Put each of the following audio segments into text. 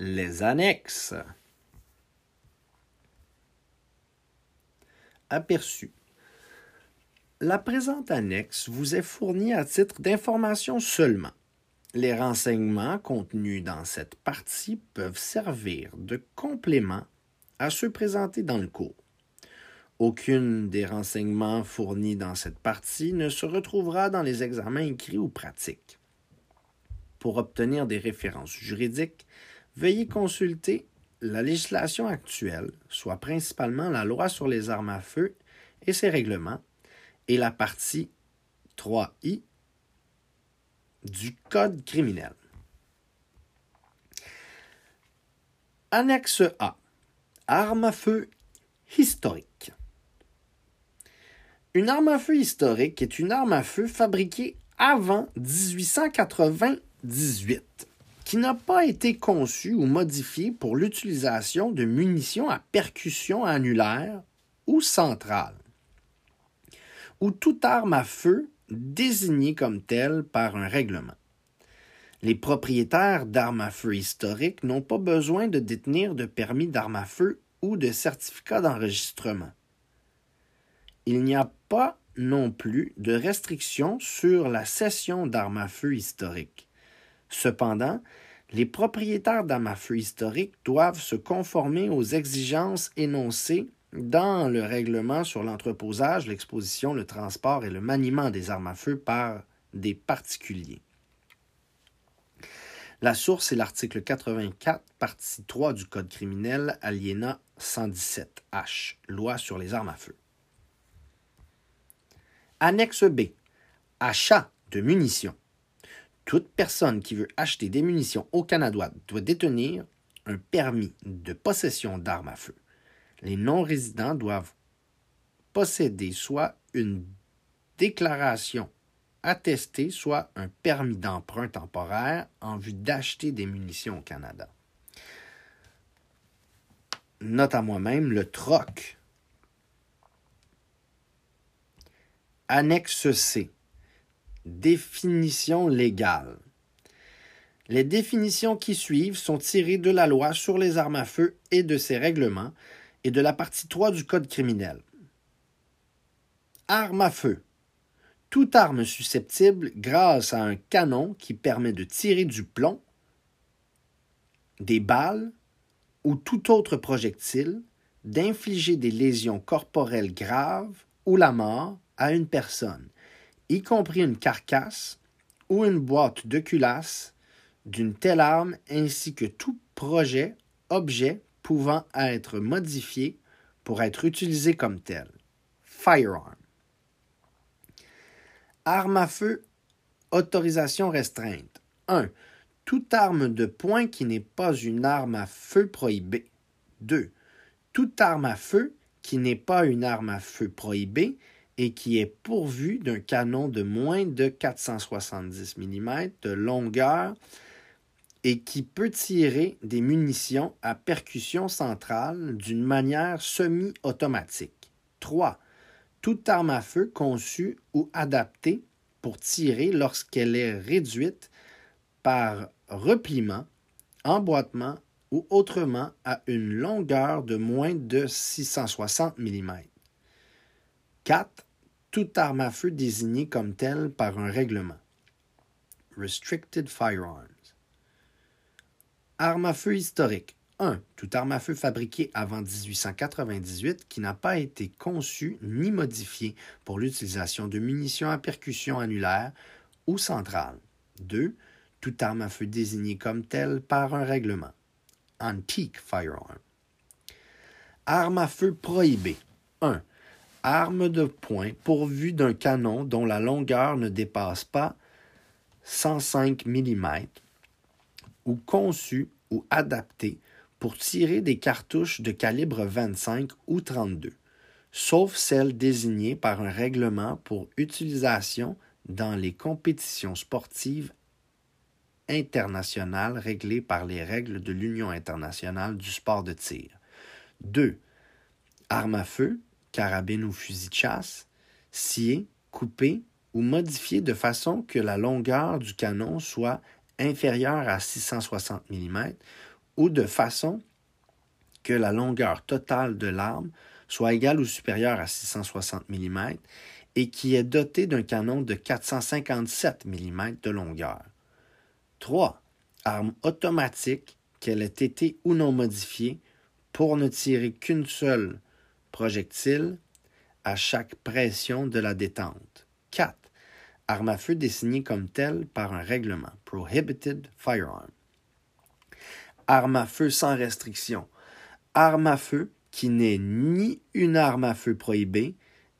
Les annexes. Aperçu. La présente annexe vous est fournie à titre d'information seulement. Les renseignements contenus dans cette partie peuvent servir de complément à ceux présentés dans le cours. Aucune des renseignements fournis dans cette partie ne se retrouvera dans les examens écrits ou pratiques. Pour obtenir des références juridiques, veuillez consulter la législation actuelle, soit principalement la loi sur les armes à feu et ses règlements, et la partie 3I du Code criminel. Annexe A. Armes à feu historique. Une arme à feu historique est une arme à feu fabriquée avant 1898, qui n'a pas été conçue ou modifiée pour l'utilisation de munitions à percussion annulaire ou centrale, ou toute arme à feu désignée comme telle par un règlement. Les propriétaires d'armes à feu historiques n'ont pas besoin de détenir de permis d'armes à feu ou de certificat d'enregistrement il n'y a pas non plus de restrictions sur la cession d'armes à feu historiques. Cependant, les propriétaires d'armes à feu historiques doivent se conformer aux exigences énoncées dans le règlement sur l'entreposage, l'exposition, le transport et le maniement des armes à feu par des particuliers. La source est l'article 84, partie 3 du Code criminel, aliéna 117H, loi sur les armes à feu. Annexe B. Achat de munitions. Toute personne qui veut acheter des munitions au Canada doit détenir un permis de possession d'armes à feu. Les non-résidents doivent posséder soit une déclaration attestée, soit un permis d'emprunt temporaire en vue d'acheter des munitions au Canada. Note à moi-même le troc Annexe C. Définition légale. Les définitions qui suivent sont tirées de la loi sur les armes à feu et de ses règlements et de la partie 3 du Code criminel. Arme à feu. Toute arme susceptible, grâce à un canon qui permet de tirer du plomb, des balles ou tout autre projectile, d'infliger des lésions corporelles graves ou la mort à une personne, y compris une carcasse ou une boîte de culasse d'une telle arme ainsi que tout projet, objet pouvant être modifié pour être utilisé comme tel. Firearm. Arme à feu, autorisation restreinte. 1. Toute arme de poing qui n'est pas une arme à feu prohibée. 2. Toute arme à feu qui n'est pas une arme à feu prohibée et qui est pourvu d'un canon de moins de 470 mm de longueur et qui peut tirer des munitions à percussion centrale d'une manière semi-automatique. 3. Toute arme à feu conçue ou adaptée pour tirer lorsqu'elle est réduite par repliement, emboîtement ou autrement à une longueur de moins de 660 mm. 4 toute arme à feu désignée comme telle par un règlement. Restricted Firearms. Arme à feu historique. 1. Toute arme à feu fabriquée avant 1898 qui n'a pas été conçue ni modifiée pour l'utilisation de munitions à percussion annulaire ou centrale. 2. Toute arme à feu désignée comme telle par un règlement. Antique Firearm. Arme à feu prohibée. 1 arme de poing pourvue d'un canon dont la longueur ne dépasse pas 105 mm ou conçue ou adaptée pour tirer des cartouches de calibre 25 ou 32, sauf celles désignées par un règlement pour utilisation dans les compétitions sportives internationales réglées par les règles de l'Union internationale du sport de tir. 2. Arme à feu, carabine ou fusil de chasse, scié, coupé ou modifié de façon que la longueur du canon soit inférieure à 660 mm ou de façon que la longueur totale de l'arme soit égale ou supérieure à 660 mm et qui est doté d'un canon de 457 mm de longueur. 3. Arme automatique qu'elle ait été ou non modifiée pour ne tirer qu'une seule projectile à chaque pression de la détente. 4. Arme à feu désignée comme telle par un règlement. Prohibited Firearm. Arme à feu sans restriction. Arme à feu qui n'est ni une arme à feu prohibée,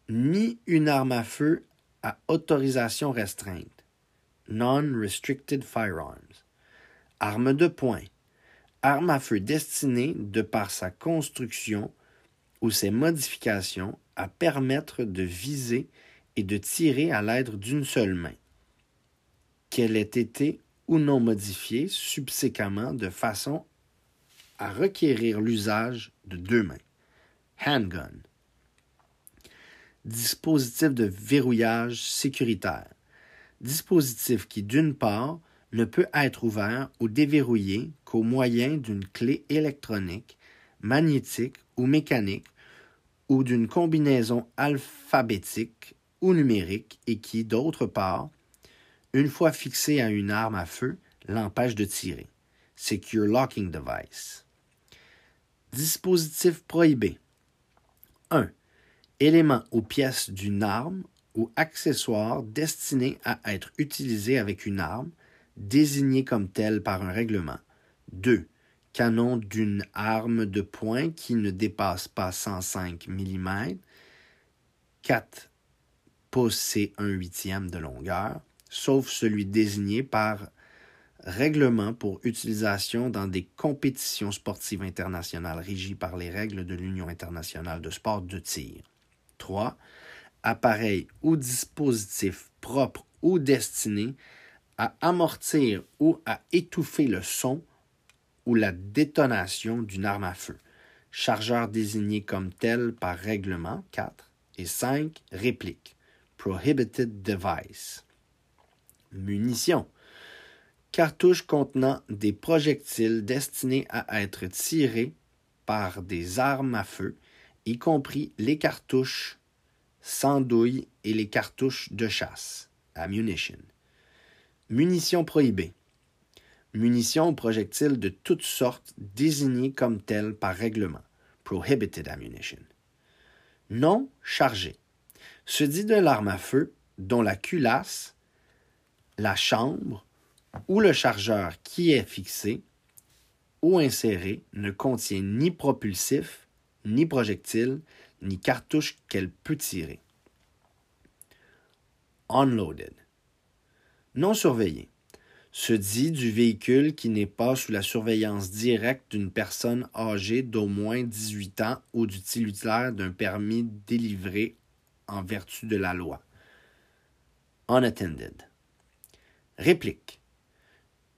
ni une arme à feu à autorisation restreinte. Non-restricted firearms. Arme de poing. Arme à feu destinée, de par sa construction ou ses modifications, à permettre de viser et de tirer à l'aide d'une seule main, qu'elle ait été ou non modifiée subséquemment de façon à requérir l'usage de deux mains. Handgun. Dispositif de verrouillage sécuritaire. Dispositif qui, d'une part, ne peut être ouvert ou déverrouillé qu'au moyen d'une clé électronique, magnétique ou mécanique ou d'une combinaison alphabétique ou numérique et qui, d'autre part, une fois fixé à une arme à feu, l'empêche de tirer. Secure Locking Device. Dispositif prohibé. 1. Élément ou pièce d'une arme ou accessoire destiné à être utilisé avec une arme, désigné comme tel par un règlement. 2. Canon d'une arme de poing qui ne dépasse pas 105 mm. 4. Pouce et 1 huitième de longueur, sauf celui désigné par règlement pour utilisation dans des compétitions sportives internationales régies par les règles de l'Union internationale de sport de tir. 3. Appareil ou dispositif propre ou destiné à amortir ou à étouffer le son ou la détonation d'une arme à feu. Chargeur désigné comme tel par règlement 4 et 5 réplique. Prohibited device. Munitions. Cartouches contenant des projectiles destinés à être tirés par des armes à feu, y compris les cartouches sans douille et les cartouches de chasse. Ammunition. Munitions prohibées. Munitions ou projectiles de toutes sortes désignés comme tels par règlement. Prohibited ammunition. Non chargé. Se dit de l'arme à feu dont la culasse, la chambre ou le chargeur qui est fixé ou inséré ne contient ni propulsif, ni projectile, ni cartouche qu'elle peut tirer. Unloaded non surveillé, se dit du véhicule qui n'est pas sous la surveillance directe d'une personne âgée d'au moins 18 ans ou du titulaire d'un permis délivré en vertu de la loi. Unattended. Réplique.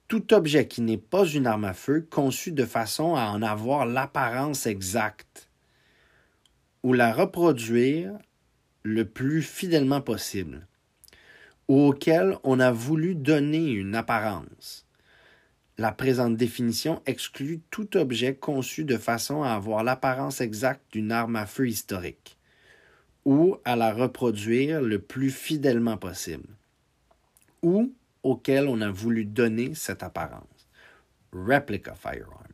Tout objet qui n'est pas une arme à feu conçu de façon à en avoir l'apparence exacte ou la reproduire le plus fidèlement possible auquel on a voulu donner une apparence. La présente définition exclut tout objet conçu de façon à avoir l'apparence exacte d'une arme à feu historique, ou à la reproduire le plus fidèlement possible, ou auquel on a voulu donner cette apparence. Replica firearm.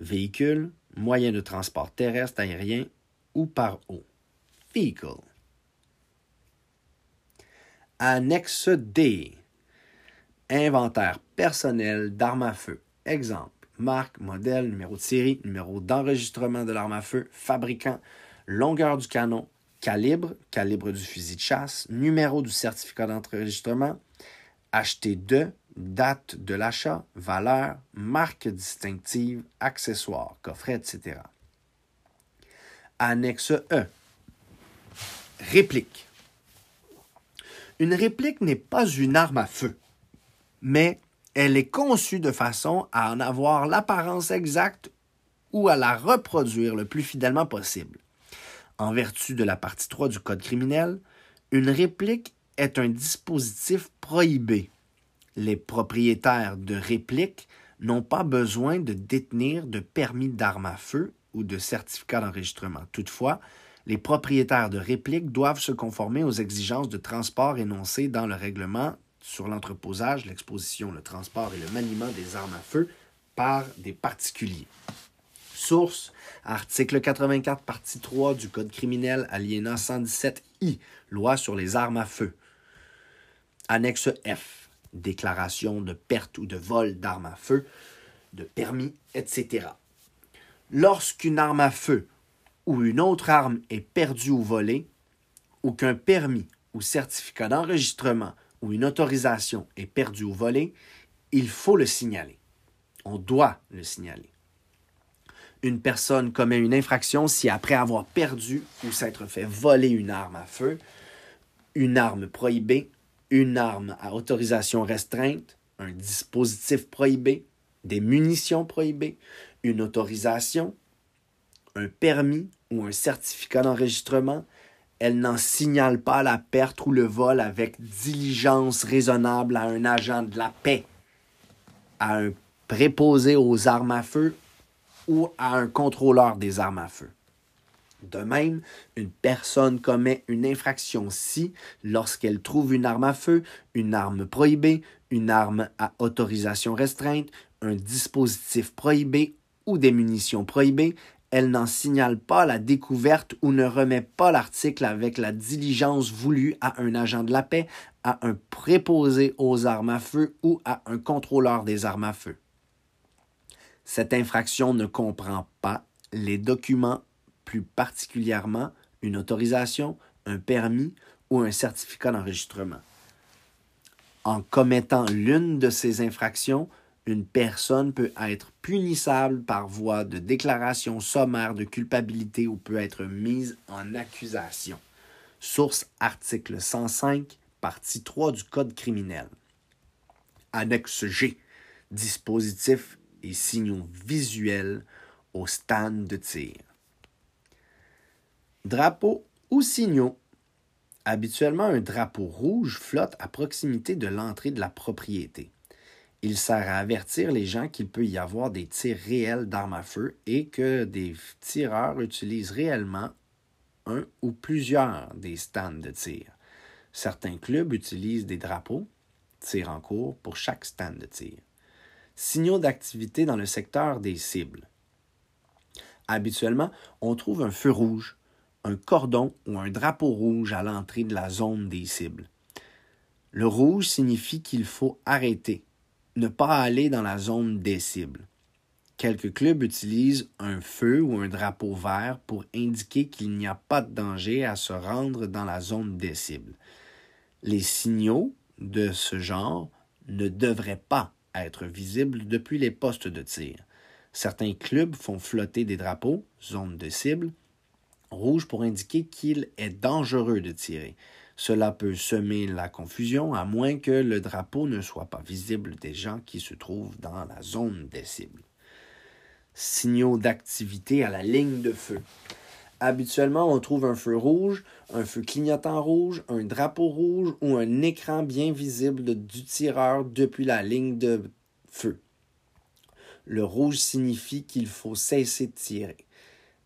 Véhicule, moyen de transport terrestre, aérien ou par eau. Vehicle. Annexe D. Inventaire personnel d'armes à feu. Exemple, marque, modèle, numéro de série, numéro d'enregistrement de l'arme à feu, fabricant, longueur du canon, calibre, calibre du fusil de chasse, numéro du certificat d'enregistrement, acheté de, date de l'achat, valeur, marque distinctive, accessoires, coffret, etc. Annexe E. Réplique. Une réplique n'est pas une arme à feu, mais elle est conçue de façon à en avoir l'apparence exacte ou à la reproduire le plus fidèlement possible. En vertu de la partie 3 du Code criminel, une réplique est un dispositif prohibé. Les propriétaires de répliques n'ont pas besoin de détenir de permis d'armes à feu ou de certificat d'enregistrement. Toutefois, les propriétaires de répliques doivent se conformer aux exigences de transport énoncées dans le règlement sur l'entreposage, l'exposition, le transport et le maniement des armes à feu par des particuliers. Source Article 84, partie 3 du Code criminel, aliénant 117I, loi sur les armes à feu. Annexe F, déclaration de perte ou de vol d'armes à feu, de permis, etc. Lorsqu'une arme à feu ou une autre arme est perdue ou volée, ou qu'un permis ou certificat d'enregistrement ou une autorisation est perdue ou volée, il faut le signaler. On doit le signaler. Une personne commet une infraction si après avoir perdu ou s'être fait voler une arme à feu, une arme prohibée, une arme à autorisation restreinte, un dispositif prohibé, des munitions prohibées, une autorisation, un permis ou un certificat d'enregistrement, elle n'en signale pas la perte ou le vol avec diligence raisonnable à un agent de la paix, à un préposé aux armes à feu ou à un contrôleur des armes à feu. De même, une personne commet une infraction si, lorsqu'elle trouve une arme à feu, une arme prohibée, une arme à autorisation restreinte, un dispositif prohibé ou des munitions prohibées, elle n'en signale pas la découverte ou ne remet pas l'article avec la diligence voulue à un agent de la paix, à un préposé aux armes à feu ou à un contrôleur des armes à feu. Cette infraction ne comprend pas les documents, plus particulièrement une autorisation, un permis ou un certificat d'enregistrement. En commettant l'une de ces infractions, une personne peut être punissable par voie de déclaration sommaire de culpabilité ou peut être mise en accusation. Source article 105, partie 3 du Code criminel. Annexe G. Dispositifs et signaux visuels au stand de tir. Drapeau ou signaux. Habituellement, un drapeau rouge flotte à proximité de l'entrée de la propriété. Il sert à avertir les gens qu'il peut y avoir des tirs réels d'armes à feu et que des tireurs utilisent réellement un ou plusieurs des stands de tir. Certains clubs utilisent des drapeaux, tir en cours, pour chaque stand de tir. Signaux d'activité dans le secteur des cibles. Habituellement, on trouve un feu rouge, un cordon ou un drapeau rouge à l'entrée de la zone des cibles. Le rouge signifie qu'il faut arrêter, ne pas aller dans la zone des cibles. Quelques clubs utilisent un feu ou un drapeau vert pour indiquer qu'il n'y a pas de danger à se rendre dans la zone des cibles. Les signaux de ce genre ne devraient pas être visibles depuis les postes de tir. Certains clubs font flotter des drapeaux, zone de cible, rouge pour indiquer qu'il est dangereux de tirer. Cela peut semer la confusion à moins que le drapeau ne soit pas visible des gens qui se trouvent dans la zone des cibles. Signaux d'activité à la ligne de feu. Habituellement, on trouve un feu rouge, un feu clignotant rouge, un drapeau rouge ou un écran bien visible du tireur depuis la ligne de feu. Le rouge signifie qu'il faut cesser de tirer.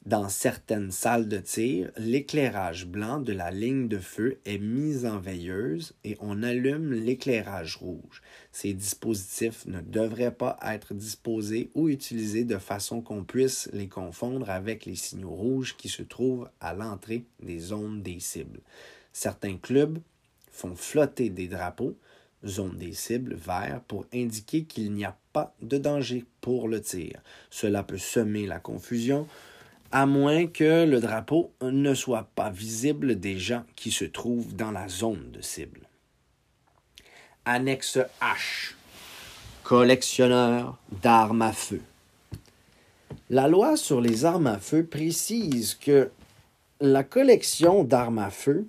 Dans certaines salles de tir, l'éclairage blanc de la ligne de feu est mis en veilleuse et on allume l'éclairage rouge. Ces dispositifs ne devraient pas être disposés ou utilisés de façon qu'on puisse les confondre avec les signaux rouges qui se trouvent à l'entrée des zones des cibles. Certains clubs font flotter des drapeaux, zone des cibles verts, pour indiquer qu'il n'y a pas de danger pour le tir. Cela peut semer la confusion à moins que le drapeau ne soit pas visible des gens qui se trouvent dans la zone de cible. Annexe H. Collectionneur d'armes à feu. La loi sur les armes à feu précise que la collection d'armes à feu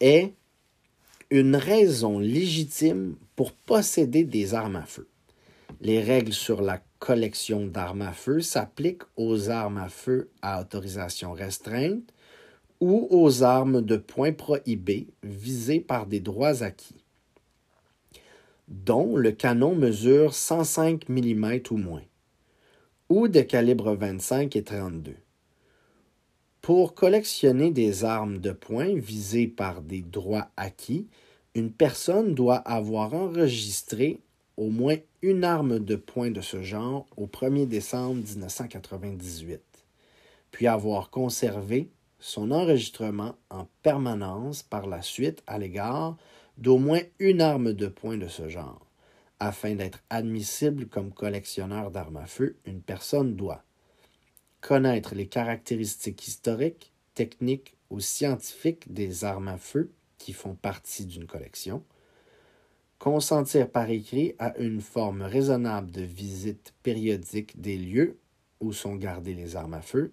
est une raison légitime pour posséder des armes à feu. Les règles sur la collection d'armes à feu s'appliquent aux armes à feu à autorisation restreinte ou aux armes de poing prohibées visées par des droits acquis. dont le canon mesure 105 mm ou moins, ou de calibre 25 et 32. Pour collectionner des armes de poing visées par des droits acquis, une personne doit avoir enregistré au moins une arme de poing de ce genre au 1er décembre 1998, puis avoir conservé son enregistrement en permanence par la suite à l'égard d'au moins une arme de poing de ce genre. Afin d'être admissible comme collectionneur d'armes à feu, une personne doit connaître les caractéristiques historiques, techniques ou scientifiques des armes à feu qui font partie d'une collection, consentir par écrit à une forme raisonnable de visite périodique des lieux où sont gardées les armes à feu,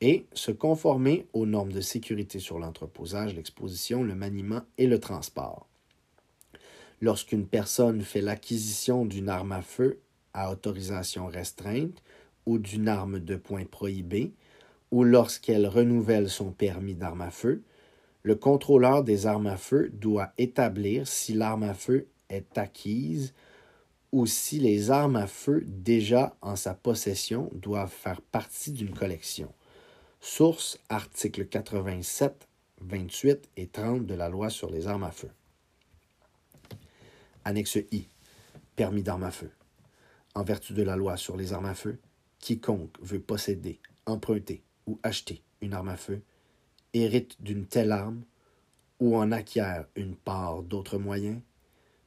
et se conformer aux normes de sécurité sur l'entreposage, l'exposition, le maniement et le transport. Lorsqu'une personne fait l'acquisition d'une arme à feu à autorisation restreinte ou d'une arme de poing prohibée, ou lorsqu'elle renouvelle son permis d'arme à feu, le contrôleur des armes à feu doit établir si l'arme à feu est acquise ou si les armes à feu déjà en sa possession doivent faire partie d'une collection. Source articles 87, 28 et 30 de la loi sur les armes à feu. Annexe I. Permis d'armes à feu. En vertu de la loi sur les armes à feu, quiconque veut posséder, emprunter ou acheter une arme à feu hérite d'une telle arme ou en acquiert une part d'autres moyens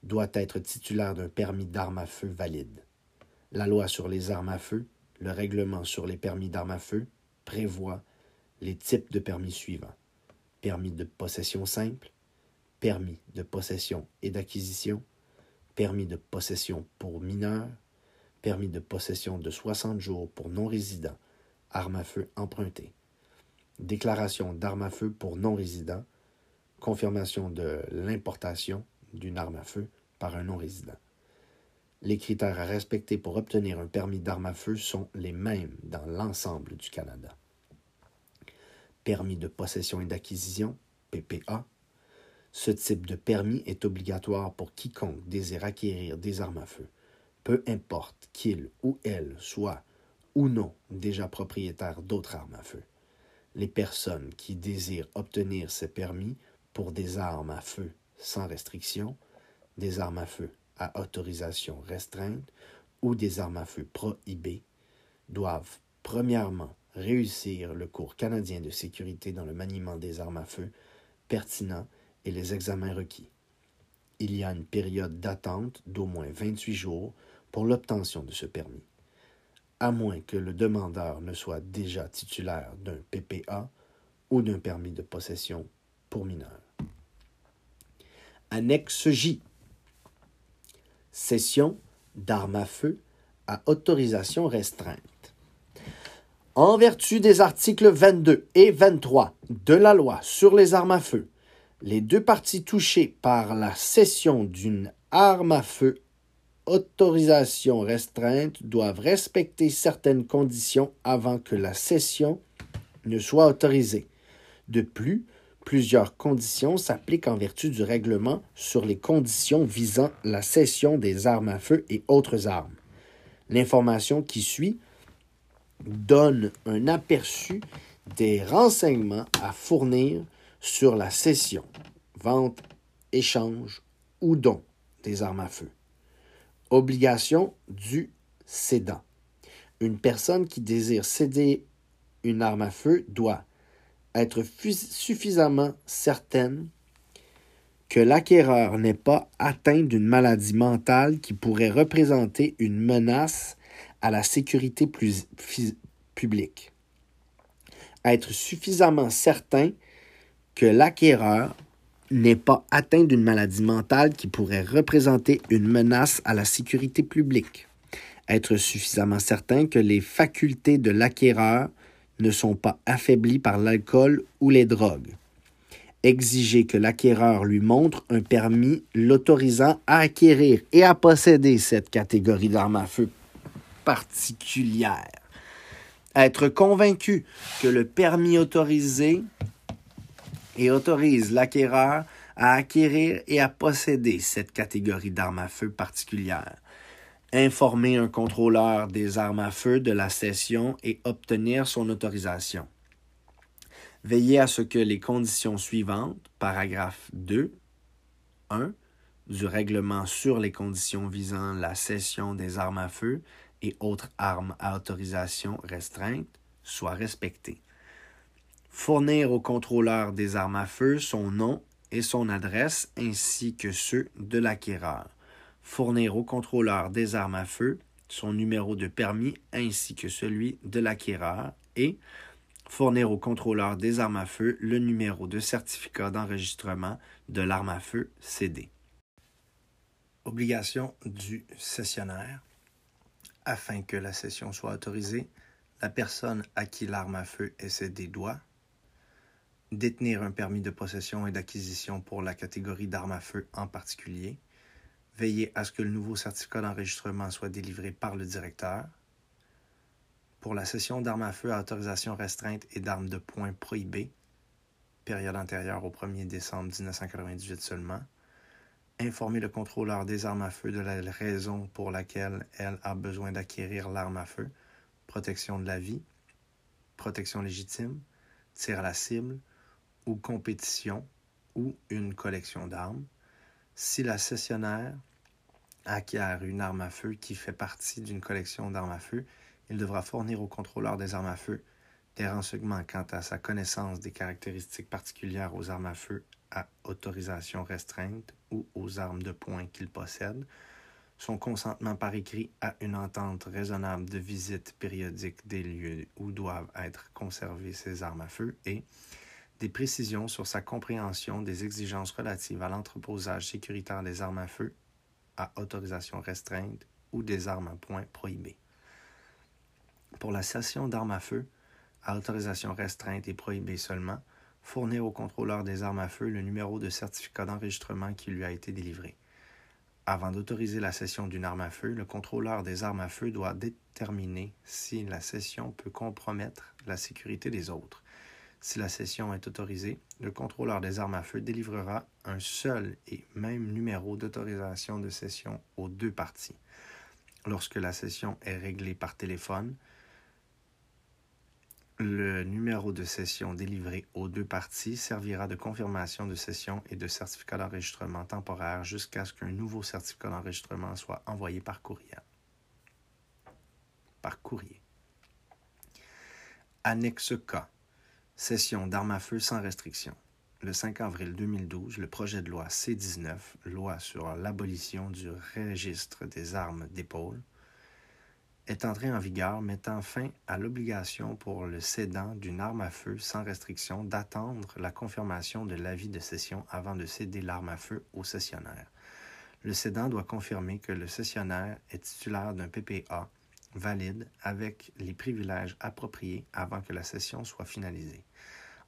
doit être titulaire d'un permis d'armes à feu valide. La loi sur les armes à feu, le règlement sur les permis d'armes à feu, prévoit les types de permis suivants. Permis de possession simple, permis de possession et d'acquisition, permis de possession pour mineurs, permis de possession de 60 jours pour non-résidents, armes à feu empruntées, déclaration d'armes à feu pour non-résidents, confirmation de l'importation d'une arme à feu par un non-résident. Les critères à respecter pour obtenir un permis d'armes à feu sont les mêmes dans l'ensemble du Canada. Permis de possession et d'acquisition, PPA. Ce type de permis est obligatoire pour quiconque désire acquérir des armes à feu, peu importe qu'il ou elle soit ou non déjà propriétaire d'autres armes à feu. Les personnes qui désirent obtenir ces permis pour des armes à feu sans restriction, des armes à feu à autorisation restreinte ou des armes à feu prohibées doivent premièrement réussir le cours canadien de sécurité dans le maniement des armes à feu pertinent et les examens requis. Il y a une période d'attente d'au moins 28 jours pour l'obtention de ce permis, à moins que le demandeur ne soit déjà titulaire d'un PPA ou d'un permis de possession pour mineurs. Annexe J. Cession d'armes à feu à autorisation restreinte. En vertu des articles 22 et 23 de la loi sur les armes à feu, les deux parties touchées par la cession d'une arme à feu autorisation restreinte doivent respecter certaines conditions avant que la cession ne soit autorisée. De plus, Plusieurs conditions s'appliquent en vertu du règlement sur les conditions visant la cession des armes à feu et autres armes. L'information qui suit donne un aperçu des renseignements à fournir sur la cession, vente, échange ou don des armes à feu. Obligation du cédant. Une personne qui désire céder une arme à feu doit être suffisamment certaine que l'acquéreur n'est pas atteint d'une maladie mentale qui pourrait représenter une menace à la sécurité publique. Être suffisamment certain que l'acquéreur n'est pas atteint d'une maladie mentale qui pourrait représenter une menace à la sécurité publique. Être suffisamment certain que les facultés de l'acquéreur ne sont pas affaiblis par l'alcool ou les drogues. Exiger que l'acquéreur lui montre un permis l'autorisant à acquérir et à posséder cette catégorie d'armes à feu particulière. Être convaincu que le permis autorisé et autorise l'acquéreur à acquérir et à posséder cette catégorie d'armes à feu particulière. Informer un contrôleur des armes à feu de la cession et obtenir son autorisation. Veiller à ce que les conditions suivantes, paragraphe 2, 1, du règlement sur les conditions visant la cession des armes à feu et autres armes à autorisation restreinte soient respectées. Fournir au contrôleur des armes à feu son nom et son adresse ainsi que ceux de l'acquéreur. Fournir au contrôleur des armes à feu son numéro de permis ainsi que celui de l'acquéreur et fournir au contrôleur des armes à feu le numéro de certificat d'enregistrement de l'arme à feu cédée. Obligation du cessionnaire. Afin que la cession soit autorisée, la personne à qui l'arme à feu est cédée doit détenir un permis de possession et d'acquisition pour la catégorie d'armes à feu en particulier, veiller à ce que le nouveau certificat d'enregistrement soit délivré par le directeur, pour la cession d'armes à feu à autorisation restreinte et d'armes de poing prohibées, période antérieure au 1er décembre 1998 seulement, informer le contrôleur des armes à feu de la raison pour laquelle elle a besoin d'acquérir l'arme à feu, protection de la vie, protection légitime, tir à la cible ou compétition ou une collection d'armes, si la cessionnaire acquiert une arme à feu qui fait partie d'une collection d'armes à feu il devra fournir au contrôleur des armes à feu des renseignements quant à sa connaissance des caractéristiques particulières aux armes à feu à autorisation restreinte ou aux armes de poing qu'il possède, son consentement par écrit à une entente raisonnable de visite périodique des lieux où doivent être conservées ces armes à feu et des précisions sur sa compréhension des exigences relatives à l'entreposage sécuritaire des armes à feu à autorisation restreinte ou des armes à poing prohibées pour la cession d'armes à feu, à autorisation restreinte et prohibée seulement, fournir au contrôleur des armes à feu le numéro de certificat d'enregistrement qui lui a été délivré. Avant d'autoriser la cession d'une arme à feu, le contrôleur des armes à feu doit déterminer si la cession peut compromettre la sécurité des autres. Si la cession est autorisée, le contrôleur des armes à feu délivrera un seul et même numéro d'autorisation de cession aux deux parties. Lorsque la cession est réglée par téléphone, le numéro de session délivré aux deux parties servira de confirmation de session et de certificat d'enregistrement temporaire jusqu'à ce qu'un nouveau certificat d'enregistrement soit envoyé par courrier. Par courrier. Annexe K. Session d'armes à feu sans restriction. Le 5 avril 2012, le projet de loi C-19, loi sur l'abolition du registre des armes d'épaule, est entré en vigueur mettant fin à l'obligation pour le cédant d'une arme à feu sans restriction d'attendre la confirmation de l'avis de cession avant de céder l'arme à feu au cessionnaire. Le cédant doit confirmer que le cessionnaire est titulaire d'un PPA valide avec les privilèges appropriés avant que la cession soit finalisée.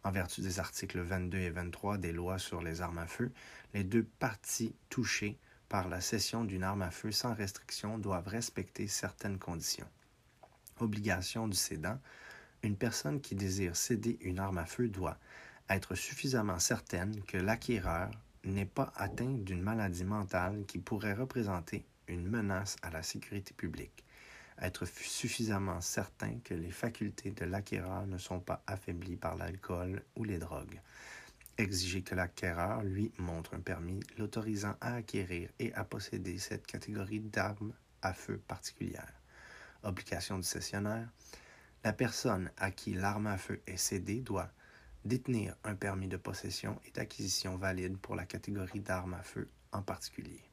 En vertu des articles 22 et 23 des lois sur les armes à feu, les deux parties touchées par la cession d'une arme à feu sans restriction doivent respecter certaines conditions. Obligation du cédant. Une personne qui désire céder une arme à feu doit être suffisamment certaine que l'acquéreur n'est pas atteint d'une maladie mentale qui pourrait représenter une menace à la sécurité publique, être suffisamment certain que les facultés de l'acquéreur ne sont pas affaiblies par l'alcool ou les drogues, exiger que l'acquéreur lui montre un permis l'autorisant à acquérir et à posséder cette catégorie d'armes à feu particulière. Obligation du cessionnaire. La personne à qui l'arme à feu est cédée doit détenir un permis de possession et d'acquisition valide pour la catégorie d'armes à feu en particulier.